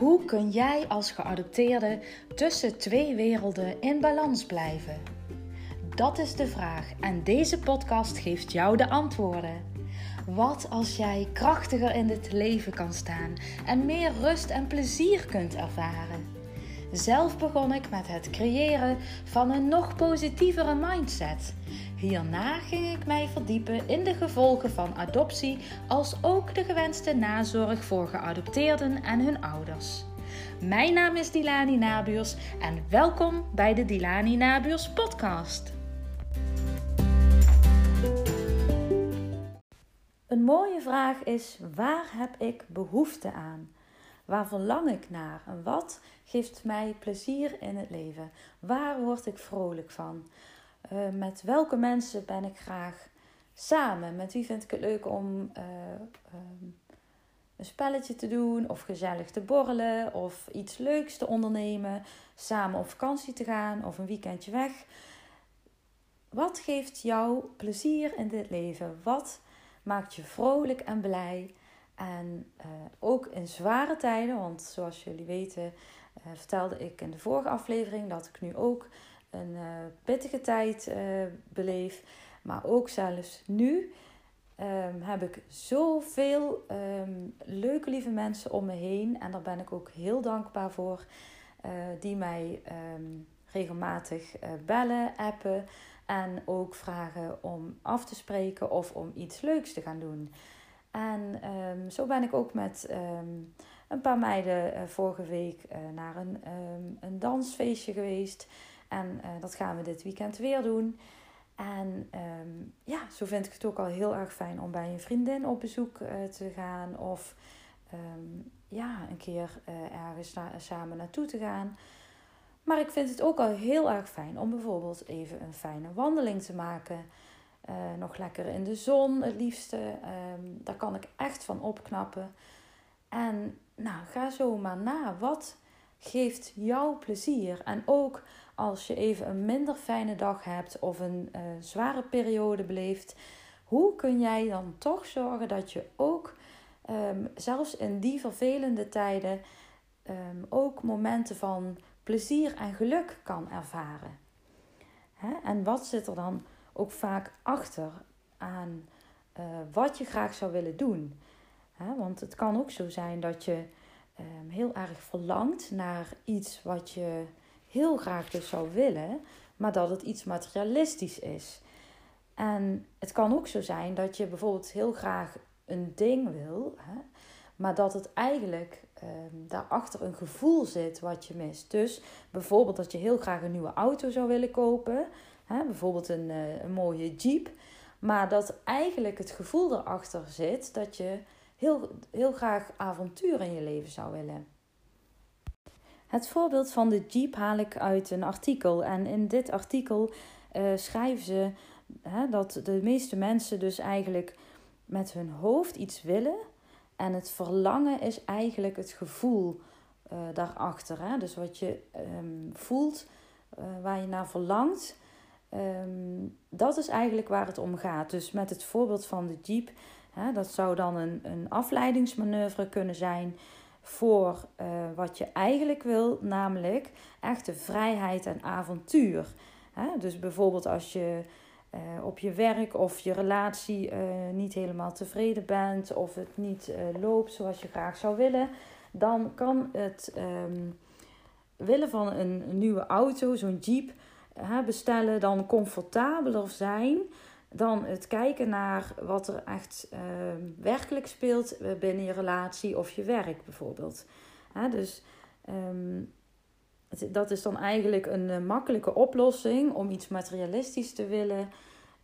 Hoe kun jij als geadopteerde tussen twee werelden in balans blijven? Dat is de vraag en deze podcast geeft jou de antwoorden. Wat als jij krachtiger in het leven kan staan en meer rust en plezier kunt ervaren? Zelf begon ik met het creëren van een nog positievere mindset. Hierna ging ik mij verdiepen in de gevolgen van adoptie, als ook de gewenste nazorg voor geadopteerden en hun ouders. Mijn naam is Dilani Nabuurs en welkom bij de Dilani Nabuurs podcast. Een mooie vraag is: waar heb ik behoefte aan? Waar verlang ik naar? En wat geeft mij plezier in het leven? Waar word ik vrolijk van? Uh, met welke mensen ben ik graag samen? Met wie vind ik het leuk om uh, um, een spelletje te doen, of gezellig te borrelen, of iets leuks te ondernemen, samen op vakantie te gaan of een weekendje weg? Wat geeft jou plezier in dit leven? Wat maakt je vrolijk en blij? En uh, ook in zware tijden, want zoals jullie weten, vertelde ik in de vorige aflevering dat ik nu ook een uh, pittige tijd beleef. Maar ook zelfs nu um, heb ik zoveel um, leuke, lieve mensen om me heen. En daar ben ik ook heel dankbaar voor. die mij um, regelmatig bellen, appen. En ook vragen om af te spreken of om iets leuks te gaan doen. En zo ben ik ook met een paar meiden uh, vorige week uh, naar een, een dansfeestje geweest. En uh, dat gaan we dit weekend weer doen. En ja, zo vind ik het ook al heel erg fijn om bij een vriendin op bezoek te gaan. Of ja, een keer ergens na samen naartoe te gaan. Maar ik vind het ook al heel erg fijn om bijvoorbeeld even een fijne wandeling te maken. Nog lekker in de zon, het liefste. Um, daar kan ik echt van opknappen. En nou, ga zo maar na. Wat geeft jou plezier? En ook als je even een minder fijne dag hebt of een uh, zware periode beleeft, hoe kun jij dan toch zorgen dat je ook, um, zelfs in die vervelende tijden, um, ook momenten van plezier en geluk kan ervaren? Hè? En wat zit er dan? ook vaak achter aan uh, wat je graag zou willen doen. Hè? Want het kan ook zo zijn dat je um, heel erg verlangt naar iets wat je heel graag dus zou willen, maar dat het iets materialistisch is. En het kan ook zo zijn dat je bijvoorbeeld heel graag een ding wil, hè, maar dat het eigenlijk um, daarachter een gevoel zit wat je mist. Dus bijvoorbeeld dat je heel graag een nieuwe auto zou willen kopen, Hè, bijvoorbeeld een, uh, een mooie jeep. Maar dat eigenlijk het gevoel erachter zit dat je heel, heel graag avontuur in je leven zou willen. Het voorbeeld van de jeep haal ik uit een artikel. En in dit artikel uh, schrijven ze hè, dat de meeste mensen dus eigenlijk met hun hoofd iets willen. En het verlangen is eigenlijk het gevoel uh, daarachter. Hè? Dus wat je um, voelt, uh, waar je naar verlangt. Um, dat is eigenlijk waar het om gaat. Dus met het voorbeeld van de Jeep, dat zou dan een, een afleidingsmanoeuvre kunnen zijn voor uh, wat je eigenlijk wil, namelijk echte vrijheid en avontuur. Dus bijvoorbeeld als je uh, op je werk of je relatie uh, niet helemaal tevreden bent of het niet loopt zoals je graag zou willen, dan kan het um, willen van een nieuwe auto, zo'n Jeep, bestellen dan comfortabeler zijn dan het kijken naar wat er echt uh, werkelijk speelt binnen je relatie of je werk bijvoorbeeld. dus um, het, dat is dan eigenlijk een uh, makkelijke oplossing om iets materialistisch te willen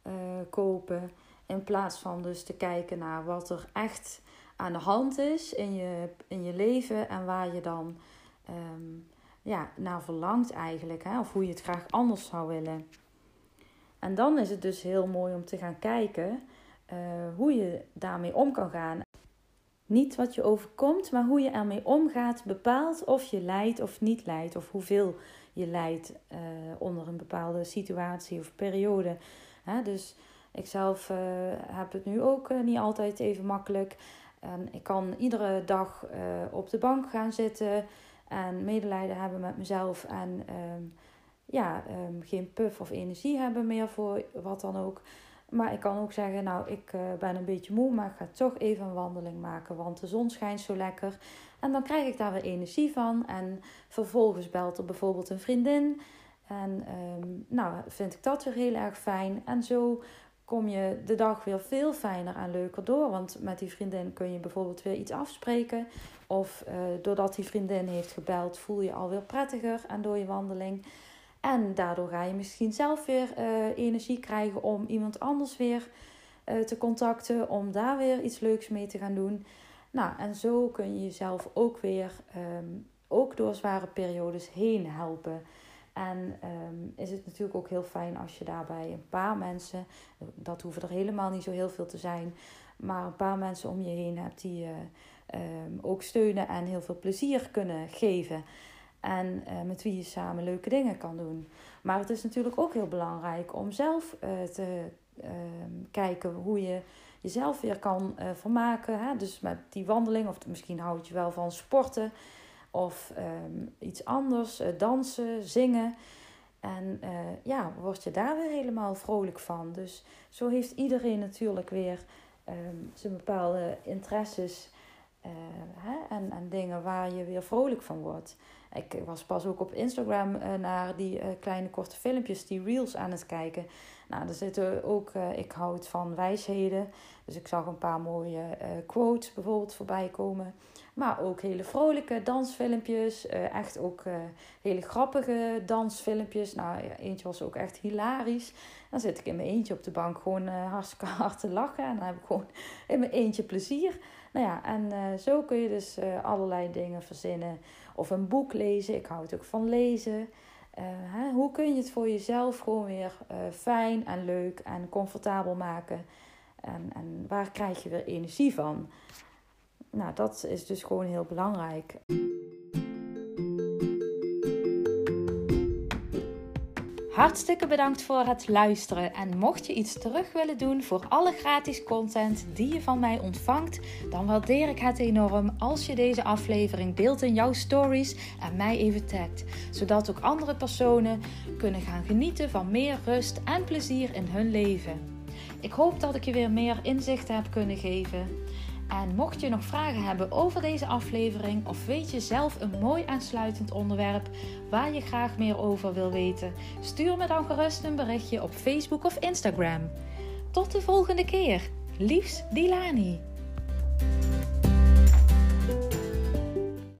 uh, kopen. In plaats van dus te kijken naar wat er echt aan de hand is in je, in je leven en waar je dan um, ja, naar verlangt eigenlijk. Hè? Of hoe je het graag anders zou willen. En dan is het dus heel mooi om te gaan kijken uh, hoe je daarmee om kan gaan. Niet wat je overkomt, maar hoe je ermee omgaat bepaalt of je lijdt of niet lijdt. Of hoeveel je lijdt uh, onder een bepaalde situatie of periode. Hè? Dus ik zelf uh, heb het nu ook niet altijd even makkelijk. En ik kan iedere dag op de bank gaan zitten en medelijden hebben met mezelf. En ehm, ja, um, geen puff of energie hebben meer voor wat dan ook. Maar ik kan ook zeggen, nou, ik uh, ben een beetje moe, maar ik ga toch even een wandeling maken, want de zon schijnt zo lekker. En dan krijg ik daar weer energie van. En vervolgens belt er bijvoorbeeld een vriendin. En um, nou, vind ik dat weer heel erg fijn. En zo kom je de dag weer veel fijner en leuker door. Want met die vriendin kun je bijvoorbeeld weer iets afspreken. Of uh, doordat die vriendin heeft gebeld, voel je alweer prettiger en door je wandeling. En daardoor ga je misschien zelf weer uh, energie krijgen om iemand anders weer uh, te contacten. Om daar weer iets leuks mee te gaan doen. Nou, en zo kun je jezelf ook weer, um, ook door zware periodes heen helpen. En um, is het natuurlijk ook heel fijn als je daarbij een paar mensen, dat hoeven er helemaal niet zo heel veel te zijn, maar een paar mensen om je heen hebt die je um, ook steunen en heel veel plezier kunnen geven. En uh, met wie je samen leuke dingen kan doen. Maar het is natuurlijk ook heel belangrijk om zelf uh, te uh, kijken hoe je jezelf weer kan uh, vermaken. Hè? Dus met die wandeling, of misschien houd je wel van sporten of um, iets anders, dansen, zingen. En ja, word je daar weer helemaal vrolijk van. Dus zo heeft iedereen natuurlijk weer um, zijn bepaalde interesses hè? En, en dingen waar je weer vrolijk van wordt. Ik was pas ook op Instagram naar die kleine korte filmpjes, die reels aan het kijken. Nou, er zitten ook, ik houd van wijsheden. Dus ik zag een paar mooie quotes bijvoorbeeld voorbij komen. Maar ook hele vrolijke dansfilmpjes. Echt ook hele grappige dansfilmpjes. Nou, eentje was ook echt hilarisch. Dan zit ik in mijn eentje op de bank gewoon hartstikke hard te lachen. En dan heb ik gewoon in mijn eentje plezier. Nou ja, en zo kun je dus allerlei dingen verzinnen. Of een boek lezen. Ik houd ook van lezen. Uh, hè, hoe kun je het voor jezelf gewoon weer fijn en leuk en comfortabel maken? En, en waar krijg je weer energie van? Nou, dat is dus gewoon heel belangrijk. Hartstikke bedankt voor het luisteren. En mocht je iets terug willen doen voor alle gratis content die je van mij ontvangt, dan waardeer ik het enorm als je deze aflevering deelt in jouw stories en mij even tagt. Zodat ook andere personen kunnen gaan genieten van meer rust en plezier in hun leven. Ik hoop dat ik je weer meer inzicht heb kunnen geven. En mocht je nog vragen hebben over deze aflevering of weet je zelf een mooi aansluitend onderwerp waar je graag meer over wil weten, stuur me dan gerust een berichtje op Facebook of Instagram. Tot de volgende keer. Liefs Dilani.